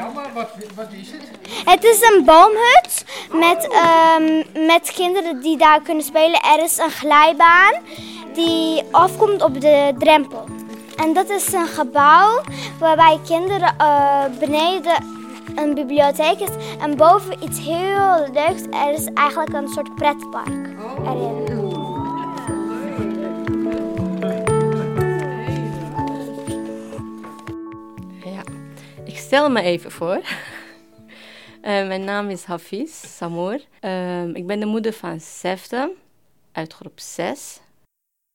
vertel maar, wat, wat is het? Het is een boomhut met, ehm, met kinderen die daar kunnen spelen. Er is een glijbaan die afkomt op de drempel. En dat is een gebouw waarbij kinderen eh, beneden een bibliotheek is en boven iets heel leuks. Er is eigenlijk een soort pretpark erin. Stel me even voor. Eh, mijn naam is Hafiz Samour. Ehm, ik ben de moeder van Sefte uit groep 6.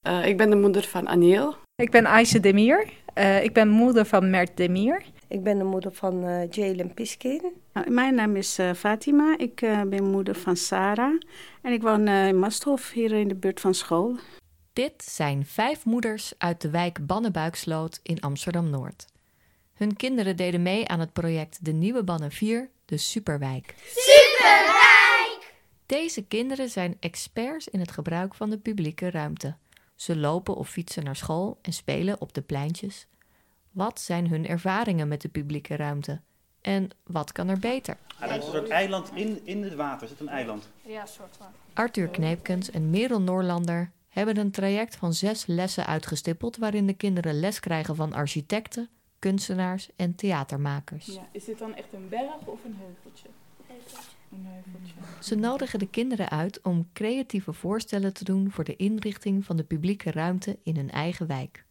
Uh, ik ben de moeder van Aniel. Ik ben Aisha Demir. Uh, ik ben moeder van Mert Demir. Ik ben de moeder van uh, Jalen Piskin. Nou, mijn naam is uh, Fatima. Ik ben moeder van Sarah. En ik woon in Masthof, hier in de buurt van school. Dit zijn vijf moeders uit de wijk Bannenbuiksloot in Amsterdam-Noord. Hun kinderen deden mee aan het project De Nieuwe Bannen 4, de Superwijk. Superwijk! Deze kinderen zijn experts in het gebruik van de publieke ruimte. Ze lopen of fietsen naar school en spelen op de pleintjes. Wat zijn hun ervaringen met de publieke ruimte? En wat kan er beter? Ja, er is een soort eiland in, in het water. Zit een eiland? Ja, soort van. Arthur Kneepkens en Merel Noorlander hebben een traject van zes lessen uitgestippeld waarin de kinderen les krijgen van architecten, kunstenaars en theatermakers. Ja, is dit dan echt een berg of een heuveltje? Een heuveltje. Ze nodigen de kinderen uit om creatieve voorstellen te doen voor de inrichting van de publieke ruimte in hun eigen wijk.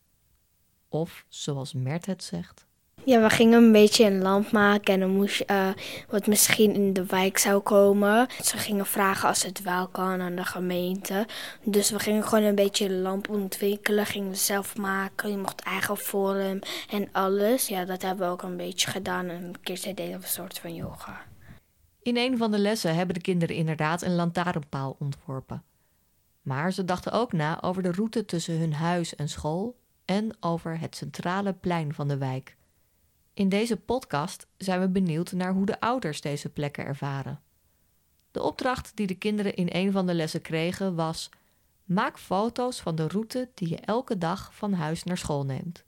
Of, zoals Mert het zegt. Ja, we gingen een beetje een lamp maken en dan moest je uh, wat misschien in de wijk zou komen. Ze gingen vragen als het wel kan aan de gemeente. Dus we gingen gewoon een beetje een lamp ontwikkelen, gingen we zelf maken. Je mocht eigen vorm en alles. Ja, dat hebben we ook een beetje gedaan. En een keer deden we een soort van yoga. In een van de lessen hebben de kinderen inderdaad een lantaarnpaal ontworpen. Maar ze dachten ook na over de route tussen hun huis en school en over het centrale plein van de wijk. In deze podcast zijn we benieuwd naar hoe de ouders deze plekken ervaren. De opdracht die de kinderen in een van de lessen kregen was: maak foto's van de route die je elke dag van huis naar school neemt.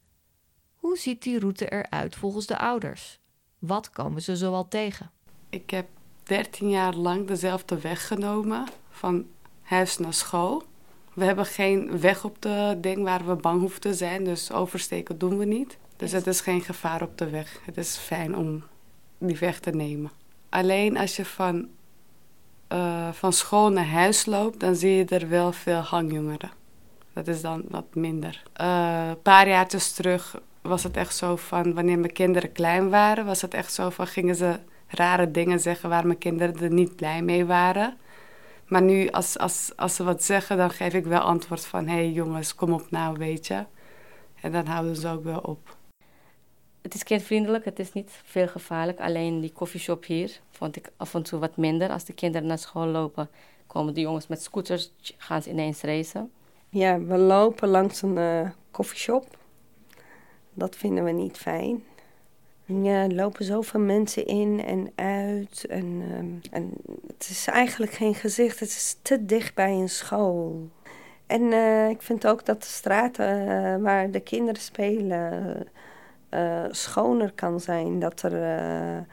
Hoe ziet die route eruit volgens de ouders? Wat komen ze zoal tegen? Ik heb 13 jaar lang dezelfde weg genomen van huis naar school. We hebben geen weg op de ding waar we bang hoeven te zijn, dus oversteken doen we niet. Dus het is geen gevaar op de weg. Het is fijn om die weg te nemen. Alleen als je van, uh, van school naar huis loopt, dan zie je er wel veel hangjongeren. Dat is dan wat minder. Uh, een paar jaar terug was het echt zo van, wanneer mijn kinderen klein waren, was het echt zo van, gingen ze rare dingen zeggen waar mijn kinderen er niet blij mee waren. Maar nu, als, als, als ze wat zeggen, dan geef ik wel antwoord van... hé hey jongens, kom op nou, weet je. En dan houden ze ook wel op. Het is kindvriendelijk, het is niet veel gevaarlijk. Alleen die koffieshop hier vond ik af en toe wat minder. Als de kinderen naar school lopen, komen de jongens met scooters, gaan ze ineens racen. Ja, we lopen langs een koffieshop. Uh, dat vinden we niet fijn. Ja, er lopen zoveel mensen in en uit. En, um, en het is eigenlijk geen gezicht. Het is te dicht bij een school. En uh, ik vind ook dat de straten uh, waar de kinderen spelen uh, schoner kan zijn. Dat, er,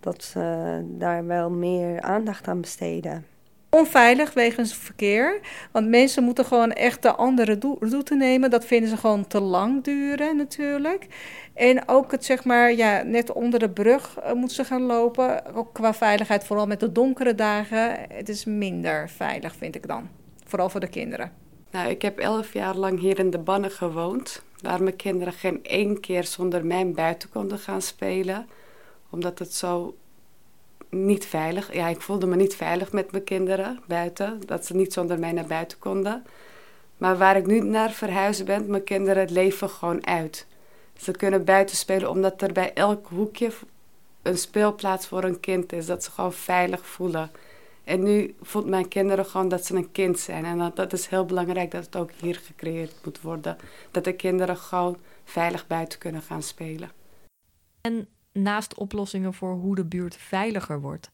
dat ze daar wel meer aandacht aan besteden. Onveilig wegens verkeer. Want mensen moeten gewoon echt de andere route nemen. Dat vinden ze gewoon te lang duren natuurlijk. En ook het zeg maar, ja, net onder de brug uh, moeten ze gaan lopen. Ook qua veiligheid, vooral met de donkere dagen. Het is minder veilig, vind ik dan. Vooral voor de kinderen. Nou, ik heb elf jaar lang hier in de Bannen gewoond. Waar mijn kinderen geen één keer zonder mij buiten konden gaan spelen. Omdat het zo niet veilig... Ja, ik voelde me niet veilig met mijn kinderen buiten. Dat ze niet zonder mij naar buiten konden. Maar waar ik nu naar verhuizen ben, mijn kinderen leven gewoon uit. Ze kunnen buiten spelen omdat er bij elk hoekje een speelplaats voor een kind is. Dat ze gewoon veilig voelen. En nu voelt mijn kinderen gewoon dat ze een kind zijn. En dat, dat is heel belangrijk dat het ook hier gecreëerd moet worden. Dat de kinderen gewoon veilig buiten kunnen gaan spelen. En naast oplossingen voor hoe de buurt veiliger wordt,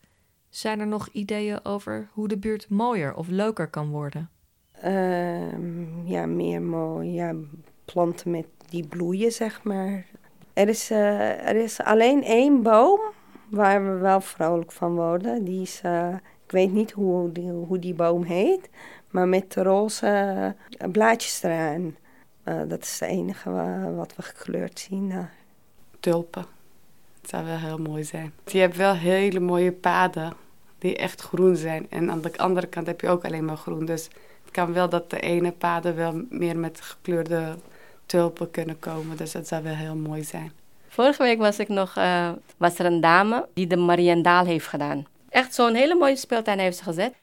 zijn er nog ideeën over hoe de buurt mooier of leuker kan worden? Uh, ja, meer mooi. Ja, planten met die bloeien, zeg maar. Er is, eh, er is alleen één boom waar we wel vrolijk van worden. Die is, eh, ik weet niet hoe die, hoe die boom heet, maar met roze blaadjes eraan. Eh, dat is het enige wa- wat we gekleurd zien. daar. Tulpen. Het zou wel heel mooi zijn. Je hebt wel hele mooie paden die echt groen zijn. En aan de andere kant heb je ook alleen maar groen. Dus het kan wel dat de ene paden wel meer met gekleurde tulpen kunnen komen. Dus dat zou wel heel mooi zijn. Vorige week was, ik nog, eh, was er een dame die de Mariendaal heeft gedaan. Echt zo'n hele mooie speeltuin heeft ze gezet.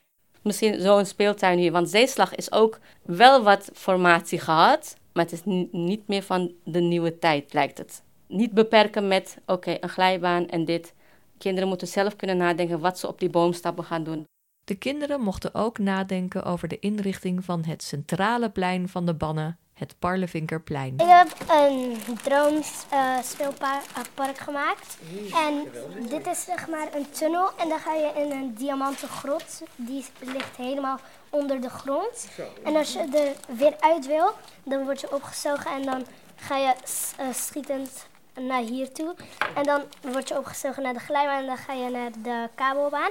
Misschien zo'n speeltuin hier, want Zeeslag is ook wel wat formatie gehad. Maar het is ni- niet meer van de nieuwe tijd, lijkt het. Niet beperken met, oké, een glijbaan en dit. Kinderen moeten zelf kunnen nadenken wat ze op die boomstappen gaan doen. De kinderen mochten ook nadenken over de inrichting van het centrale plein van de Bannen, het Parlevinkerplein. Ik heb een droomspeelpark gemaakt. En dit is zeg maar een tunnel. En dan ga je in een diamanten grot. Die ligt helemaal onder de grond. En als je er weer uit wil, dan word je opgezogen. En dan ga je eh, schietend naar hier toe. En dan word je opgezogen naar de glijbaan. En dan ga je naar de kabelbaan.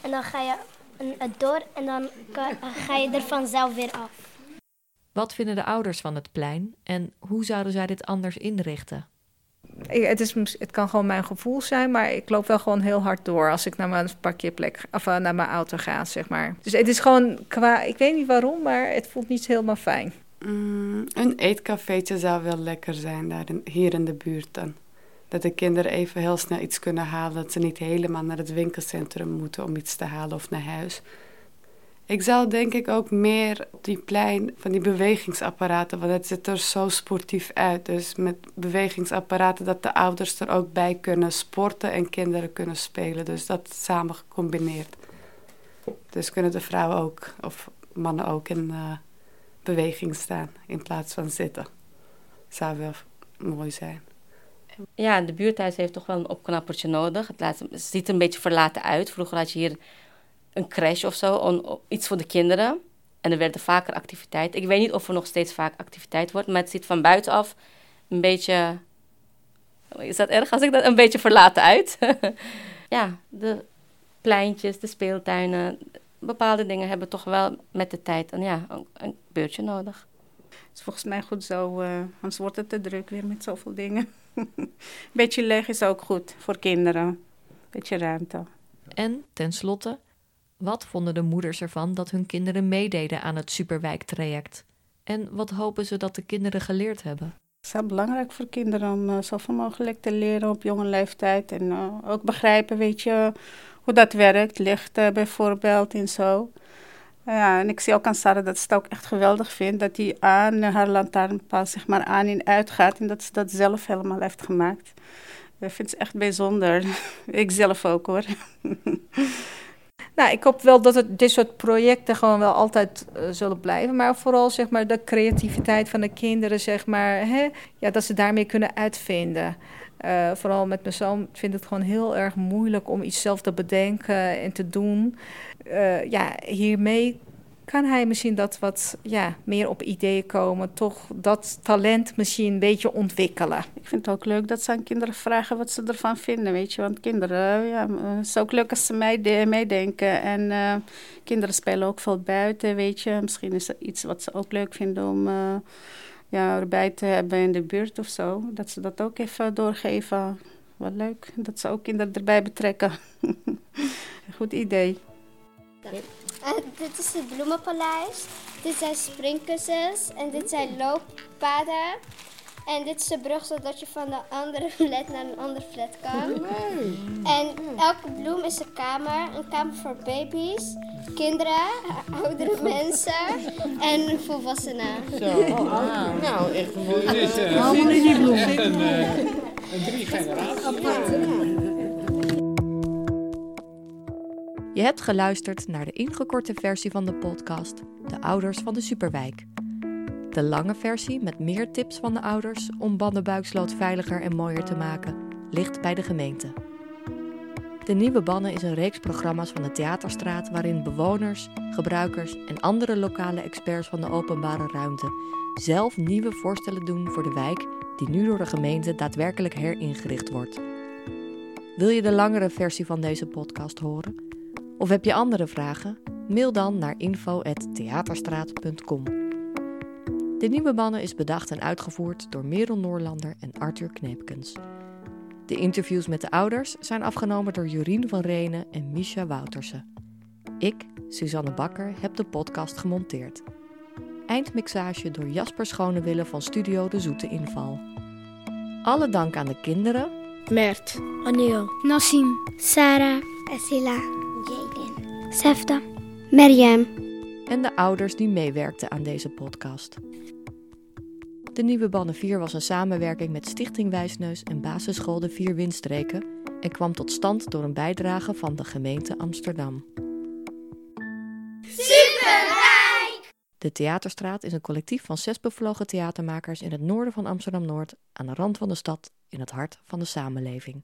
En dan ga je door. En dan ga je er vanzelf weer af. Wat vinden de ouders van het plein en hoe zouden zij dit anders inrichten? Ik- het, is, het kan gewoon mijn gevoel zijn, maar ik loop wel gewoon heel hard door als ik naar mijn parkeerplek of eh, naar mijn auto ga, zeg maar. Dus het is gewoon qua, ik weet niet waarom, maar het voelt niet helemaal fijn. Mm, een eetcafeetje zou wel lekker zijn daar in- hier in de buurt dan. Dat de kinderen even heel snel iets kunnen halen. Dat ze niet helemaal naar het winkelcentrum moeten om iets te halen of naar huis. Ik zou denk ik ook meer op die plein van die bewegingsapparaten. Want het ziet er zo sportief uit. Dus met bewegingsapparaten dat de ouders er ook bij kunnen sporten en kinderen kunnen spelen. Dus dat samen gecombineerd. Dus kunnen de vrouwen ook, of mannen ook in eh, beweging staan in plaats van zitten. Zou wel mooi zijn. Ja, de buurthuis heeft toch wel een opknappertje nodig. Het, het ziet er een beetje verlaten uit. Vroeger had je hier een crash of zo, on- iets voor de kinderen. En er werden vaker activiteit. Ik weet niet of er nog steeds vaak activiteit wordt, maar het ziet van buitenaf een beetje. Is dat erg als ik dat een beetje verlaten uit? ja, de pleintjes, de speeltuinen, bepaalde dingen hebben toch wel met de tijd een, ja, een, een beurtje nodig. Het is volgens mij goed zo, eh, anders wordt het te druk weer met zoveel dingen. Beetje leeg is ook goed voor kinderen. Beetje ruimte. En tenslotte, wat vonden de moeders ervan dat hun kinderen meededen aan het Superwijktraject? En wat hopen ze dat de kinderen geleerd hebben? Het is heel belangrijk voor kinderen om eh, zoveel mogelijk te leren op jonge leeftijd. En eh, ook begrijpen, weet je, hoe dat werkt. Licht eh, bijvoorbeeld en zo. Ja, en ik zie ook aan Sarah dat ze het ook echt geweldig vindt. Dat hij aan haar lantaarnpaal zeg maar aan en uit gaat. En dat ze dat zelf helemaal heeft gemaakt. Ik vind het echt bijzonder. ik zelf ook hoor. Nou, ik hoop wel dat dit soort projecten gewoon wel altijd eh, zullen blijven. Maar vooral zeg maar, de creativiteit van de kinderen, zeg maar, hè, ja, dat ze daarmee kunnen uitvinden. Eh, vooral met mijn zoon vind ik het gewoon heel erg moeilijk om iets zelf te bedenken en te doen. Eh, ja, hiermee kan hij misschien dat wat ja, meer op ideeën komen. Toch dat talent misschien een beetje ontwikkelen. Ik vind het ook leuk dat ze aan kinderen vragen wat ze ervan vinden, weet je. Want kinderen, ja, eh, het is ook leuk als ze meede- meedenken. En eh, kinderen spelen ook veel buiten, weet je. Misschien is er iets wat ze ook leuk vinden om eh, ja, erbij te hebben in de buurt of zo. Dat ze dat ook even doorgeven. Wat leuk, dat ze ook kinderen erbij betrekken. Goed idee. Dit is het bloemenpaleis. Dit zijn springkussens. En dit zijn looppaden. En dit is de brug zodat je van de andere flat naar een andere flat kan. En elke bloem is een kamer. Een kamer voor baby's, kinderen, oudere mensen en volwassenen. Nou, echt een mooie... Allemaal in die bloem. Een, eh, een drie generaties. Je hebt geluisterd naar de ingekorte versie van de podcast De Ouders van de Superwijk. De lange versie met meer tips van de ouders om Bandenbuiksloot veiliger en mooier te maken ligt bij de gemeente. De Nieuwe Bannen is een reeks programma's van de Theaterstraat waarin bewoners, gebruikers en andere lokale experts van de openbare ruimte zelf nieuwe voorstellen doen voor de wijk die nu door de gemeente daadwerkelijk heringericht wordt. Wil je de langere versie van deze podcast horen? Of heb je andere vragen? Mail dan naar info.theaterstraat.com. De Nieuwe Bannen is bedacht en uitgevoerd door Merel Noorlander en Arthur Kneepkens. De interviews met de ouders zijn afgenomen door Jorien van Renen en Misha Woutersen. Ik, Suzanne Bakker, heb de podcast gemonteerd. Eindmixage door Jasper Schonewille van Studio De Zoete Inval. Alle dank aan de kinderen. Mert. Anil. Nassim. Sarah. Esila. Sefta. Meriem. En de ouders die meewerkten aan deze podcast. De Nieuwe Bannen 4 was een samenwerking met Stichting Wijsneus en Basisschool de Vier Windstreken en kwam tot stand door een bijdrage van de gemeente Amsterdam. Superrijk! De Theaterstraat is een collectief van zes bevlogen theatermakers in het noorden van Amsterdam-Noord, aan de rand van de stad, in het hart van de samenleving.